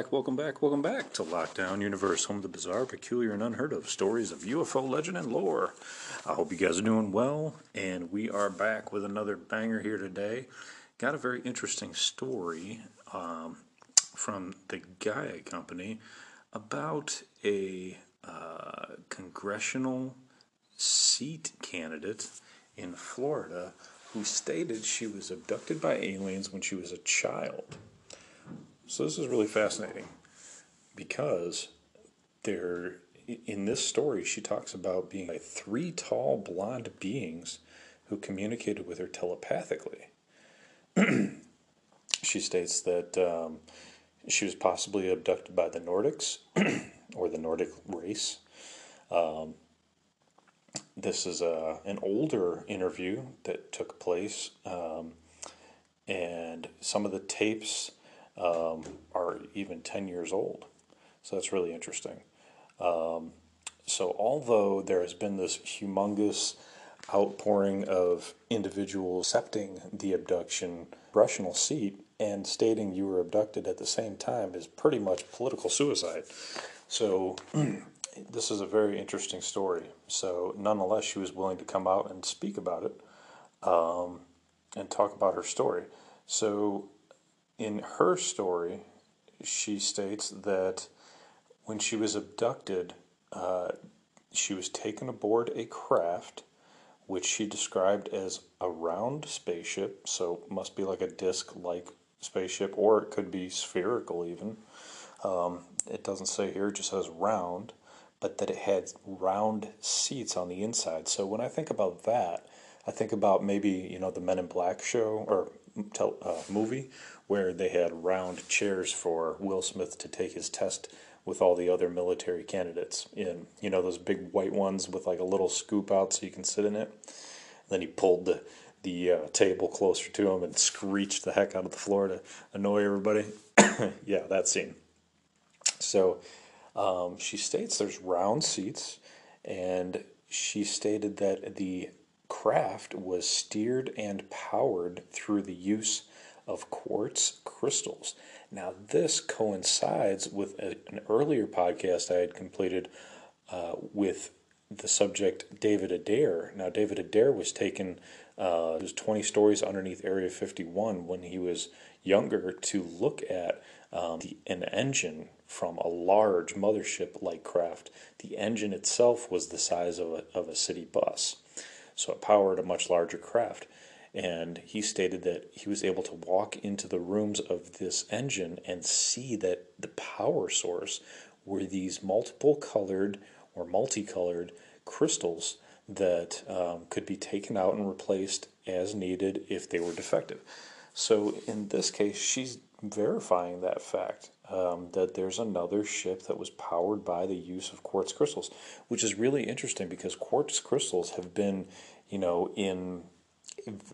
back, welcome back, welcome back to Lockdown Universe, home of the bizarre, peculiar, and unheard of stories of UFO legend and lore. I hope you guys are doing well, and we are back with another banger here today. Got a very interesting story um, from the Gaia Company about a uh, congressional seat candidate in Florida who stated she was abducted by aliens when she was a child. So this is really fascinating because there in this story she talks about being like three tall blonde beings who communicated with her telepathically. she states that um, she was possibly abducted by the Nordics or the Nordic race. Um, this is a, an older interview that took place, um, and some of the tapes um, are even 10 years old. So that's really interesting. Um, so, although there has been this humongous outpouring of individuals accepting the abduction congressional seat and stating you were abducted at the same time is pretty much political suicide. So, this is a very interesting story. So, nonetheless, she was willing to come out and speak about it um, and talk about her story. So, in her story, she states that when she was abducted, uh, she was taken aboard a craft which she described as a round spaceship, so must be like a disc like spaceship, or it could be spherical even. Um, it doesn't say here, it just says round, but that it had round seats on the inside. So when I think about that, I think about maybe, you know, the Men in Black show or uh, movie where they had round chairs for Will Smith to take his test with all the other military candidates in you know those big white ones with like a little scoop out so you can sit in it. Then he pulled the the uh, table closer to him and screeched the heck out of the floor to annoy everybody. yeah, that scene. So um, she states there's round seats, and she stated that the craft was steered and powered through the use of quartz crystals. Now, this coincides with a, an earlier podcast I had completed uh, with the subject David Adair. Now, David Adair was taken, uh, was 20 stories underneath Area 51 when he was younger to look at um, the, an engine from a large mothership like craft. The engine itself was the size of a, of a city bus, so it powered a much larger craft and he stated that he was able to walk into the rooms of this engine and see that the power source were these multiple colored or multicolored crystals that um, could be taken out and replaced as needed if they were defective. So in this case, she's verifying that fact um, that there's another ship that was powered by the use of quartz crystals, which is really interesting because quartz crystals have been, you know, in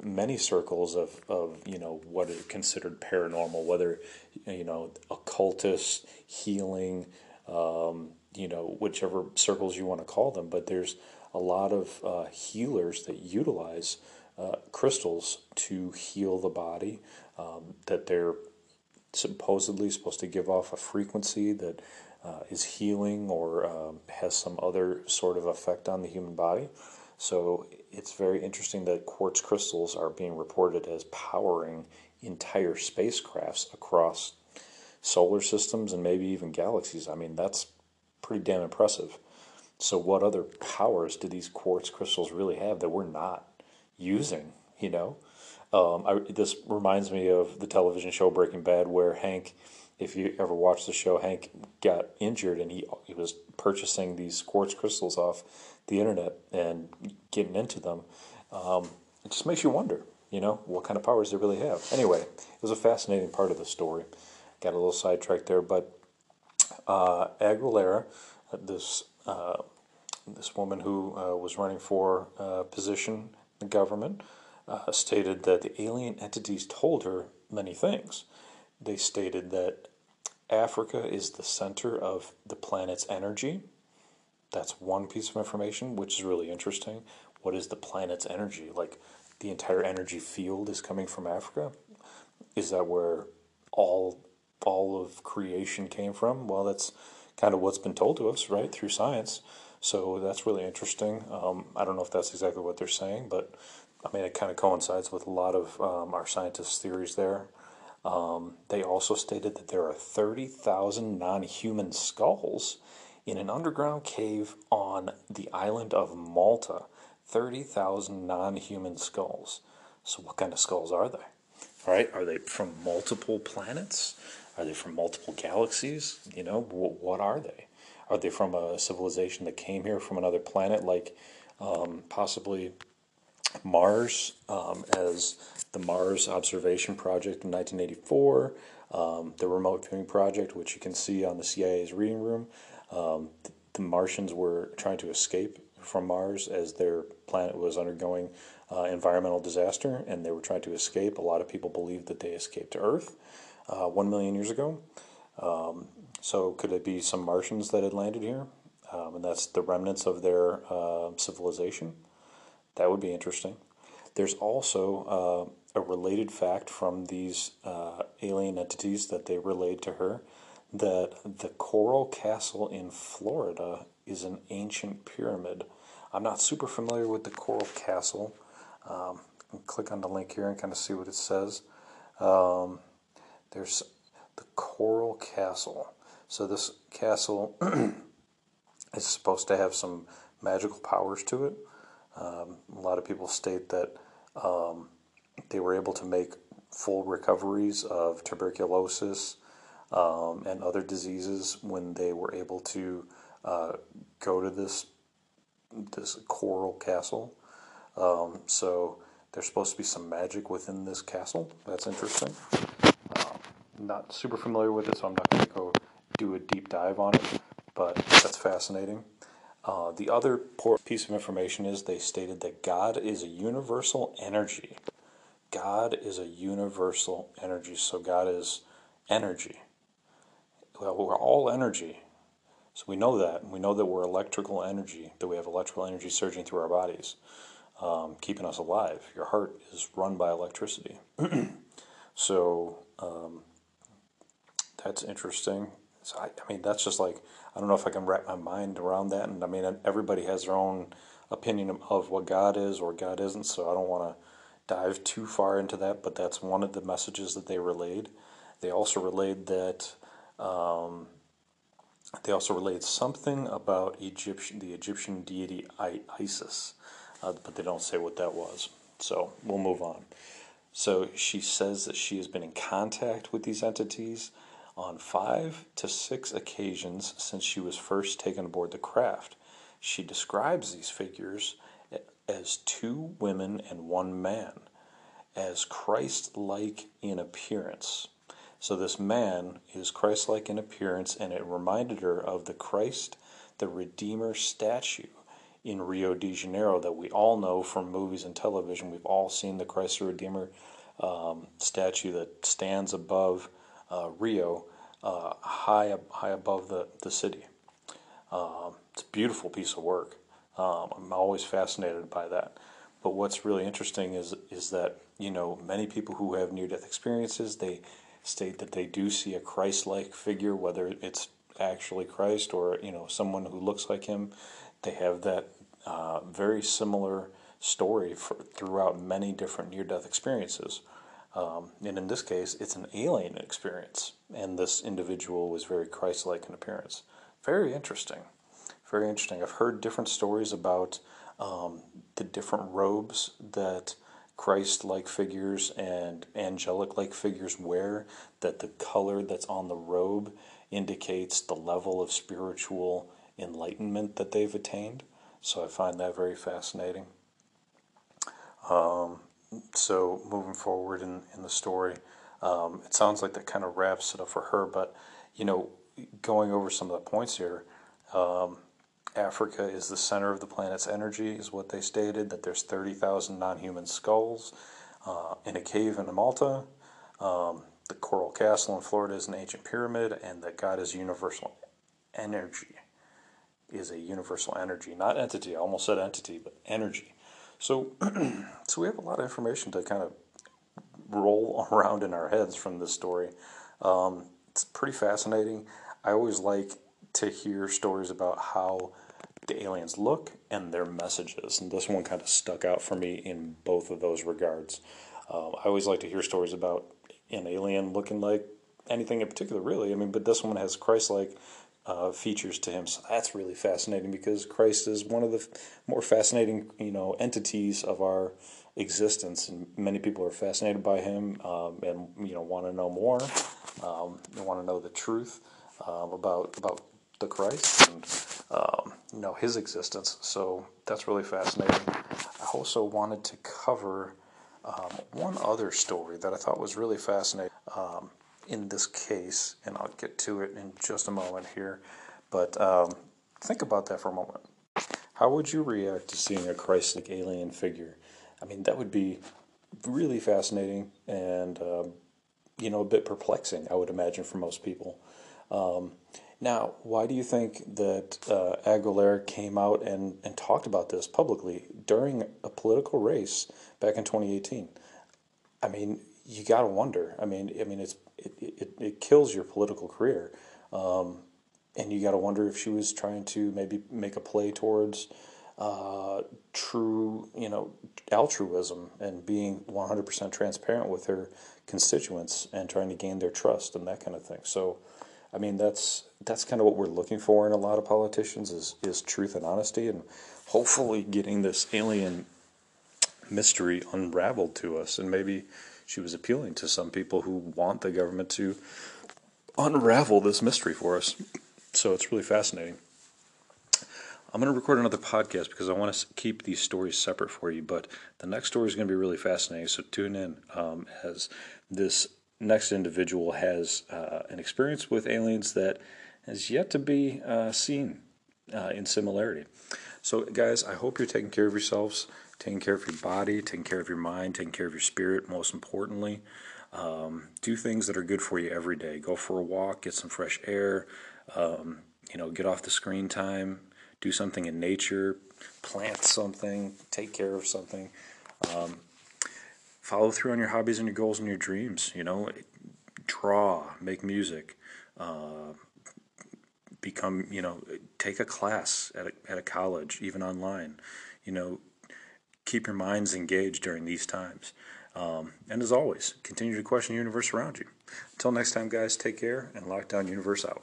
many circles of, of you know what is considered paranormal, whether you know occultist, healing, um, you know whichever circles you want to call them. But there's a lot of uh, healers that utilize uh, crystals to heal the body. Um, that they're supposedly supposed to give off a frequency that uh, is healing or um, has some other sort of effect on the human body. So it's very interesting that quartz crystals are being reported as powering entire spacecrafts across solar systems and maybe even galaxies. I mean, that's pretty damn impressive. So, what other powers do these quartz crystals really have that we're not using? You know, um, I, this reminds me of the television show Breaking Bad, where Hank, if you ever watched the show, Hank got injured and he he was purchasing these quartz crystals off the internet and getting into them, um, it just makes you wonder, you know, what kind of powers they really have. Anyway, it was a fascinating part of the story. Got a little sidetracked there, but uh, Aguilera, uh, this uh, this woman who uh, was running for a position in the government, uh, stated that the alien entities told her many things. They stated that Africa is the center of the planet's energy that's one piece of information, which is really interesting. What is the planet's energy? Like the entire energy field is coming from Africa? Is that where all all of creation came from. Well, that's kind of what's been told to us, right, through science. So that's really interesting. Um, I don't know if that's exactly what they're saying, but I mean, it kind of coincides with a lot of um, our scientists' theories there. Um, they also stated that there are 30,000 non human skulls in an underground cave on the island of Malta. 30,000 non human skulls. So, what kind of skulls are they? All right, are they from multiple planets? Are they from multiple galaxies? You know, what are they? Are they from a civilization that came here from another planet, like um, possibly Mars, um, as the Mars Observation Project in 1984, um, the Remote Viewing Project, which you can see on the CIA's reading room. Um, the Martians were trying to escape from Mars as their planet was undergoing uh, environmental disaster and they were trying to escape. A lot of people believe that they escaped to Earth uh, one million years ago. Um, so, could it be some Martians that had landed here? Um, and that's the remnants of their uh, civilization. That would be interesting. There's also uh, a related fact from these uh, alien entities that they relayed to her that the Coral Castle in Florida is an ancient pyramid. I'm not super familiar with the Coral Castle. Um, click on the link here and kind of see what it says. Um, there's the Coral Castle. So this castle is supposed to have some magical powers to it. Um, a lot of people state that um, they were able to make full recoveries of tuberculosis um, and other diseases when they were able to uh, go to this this coral castle. Um, so there's supposed to be some magic within this castle. That's interesting. Not super familiar with it, so I'm not going to go do a deep dive on it, but that's fascinating. Uh, the other piece of information is they stated that God is a universal energy. God is a universal energy, so God is energy. Well, we're all energy. So we know that. We know that we're electrical energy, that we have electrical energy surging through our bodies, um, keeping us alive. Your heart is run by electricity. so um, that's interesting. So I, I, mean, that's just like, I don't know if I can wrap my mind around that. And I mean, everybody has their own opinion of what God is or God isn't. So I don't want to dive too far into that, but that's one of the messages that they relayed. They also relayed that. Um, they also relate something about Egyptian, the Egyptian deity Isis, uh, but they don't say what that was. So we'll move on. So she says that she has been in contact with these entities on five to six occasions since she was first taken aboard the craft. She describes these figures as two women and one man, as Christ like in appearance. So this man is Christ like in appearance, and it reminded her of the Christ the Redeemer statue in Rio de Janeiro that we all know from movies and television. We've all seen the Christ the Redeemer um, statue that stands above uh, Rio, uh, high high above the, the city. Um, it's a beautiful piece of work. Um, I'm always fascinated by that. But what's really interesting is is that you know many people who have near death experiences they state that they do see a Christ-like figure, whether it's actually Christ or you know someone who looks like him. They have that uh, very similar story for, throughout many different near-death experiences. Um, and in this case, it's an alien experience, and this individual was very Christ-like in appearance. Very interesting. Very interesting. I've heard different stories about um, the different robes that Christ like figures and angelic like figures wear, that the color that's on the robe indicates the level of spiritual enlightenment that they've attained. So I find that very fascinating. Um, so moving forward in, in the story, um, it sounds like that kind of wraps it up for her. But, you know, going over some of the points here, um, Africa is the center of the planet's energy, is what they stated, that there's 30,000 non human skulls uh, in a cave in Malta. Um, the Coral Castle in Florida is an ancient pyramid, and that God is universal energy. Is a universal energy, not entity. I almost said entity, but energy. So, so we have a lot of information to kind of roll around in our heads from this story. Um, it's pretty fascinating. I always like to hear stories about how the aliens look and their messages, and this one kind of stuck out for me in both of those regards. Um, I always like to hear stories about an alien looking like anything in particular, really. I mean, but this one has Christ-like uh, features to him, so that's really fascinating because Christ is one of the more fascinating, you know, entities of our existence, and many people are fascinated by him um, and you know want to know more. Um, want to know the truth uh, about about the Christ and um, you know his existence. So that's really fascinating. I also wanted to cover um, one other story that I thought was really fascinating um, in this case, and I'll get to it in just a moment here. But um, think about that for a moment. How would you react to seeing a Christ-like alien figure? I mean, that would be really fascinating and uh, you know a bit perplexing. I would imagine for most people. Um, now, why do you think that uh, Aguilera came out and, and talked about this publicly during a political race back in 2018? I mean, you got to wonder. I mean, I mean, it's it, it, it kills your political career, um, and you got to wonder if she was trying to maybe make a play towards uh, true, you know, altruism and being 100% transparent with her constituents and trying to gain their trust and that kind of thing. So, I mean, that's that's kind of what we're looking for in a lot of politicians is is truth and honesty, and hopefully getting this alien mystery unraveled to us. And maybe she was appealing to some people who want the government to unravel this mystery for us. So it's really fascinating. I'm going to record another podcast because I want to keep these stories separate for you. But the next story is going to be really fascinating. So tune in um, as this next individual has uh, an experience with aliens that has yet to be uh, seen uh, in similarity. So, guys, I hope you're taking care of yourselves, taking care of your body, taking care of your mind, taking care of your spirit, most importantly. Um, do things that are good for you every day. Go for a walk, get some fresh air, um, you know, get off the screen time, do something in nature, plant something, take care of something. Um, follow through on your hobbies and your goals and your dreams. You know, draw, make music, uh, become, you know, take a class at a, at a college, even online. You know, keep your minds engaged during these times. Um, and as always, continue to question the universe around you. Until next time, guys, take care and Lockdown Universe out.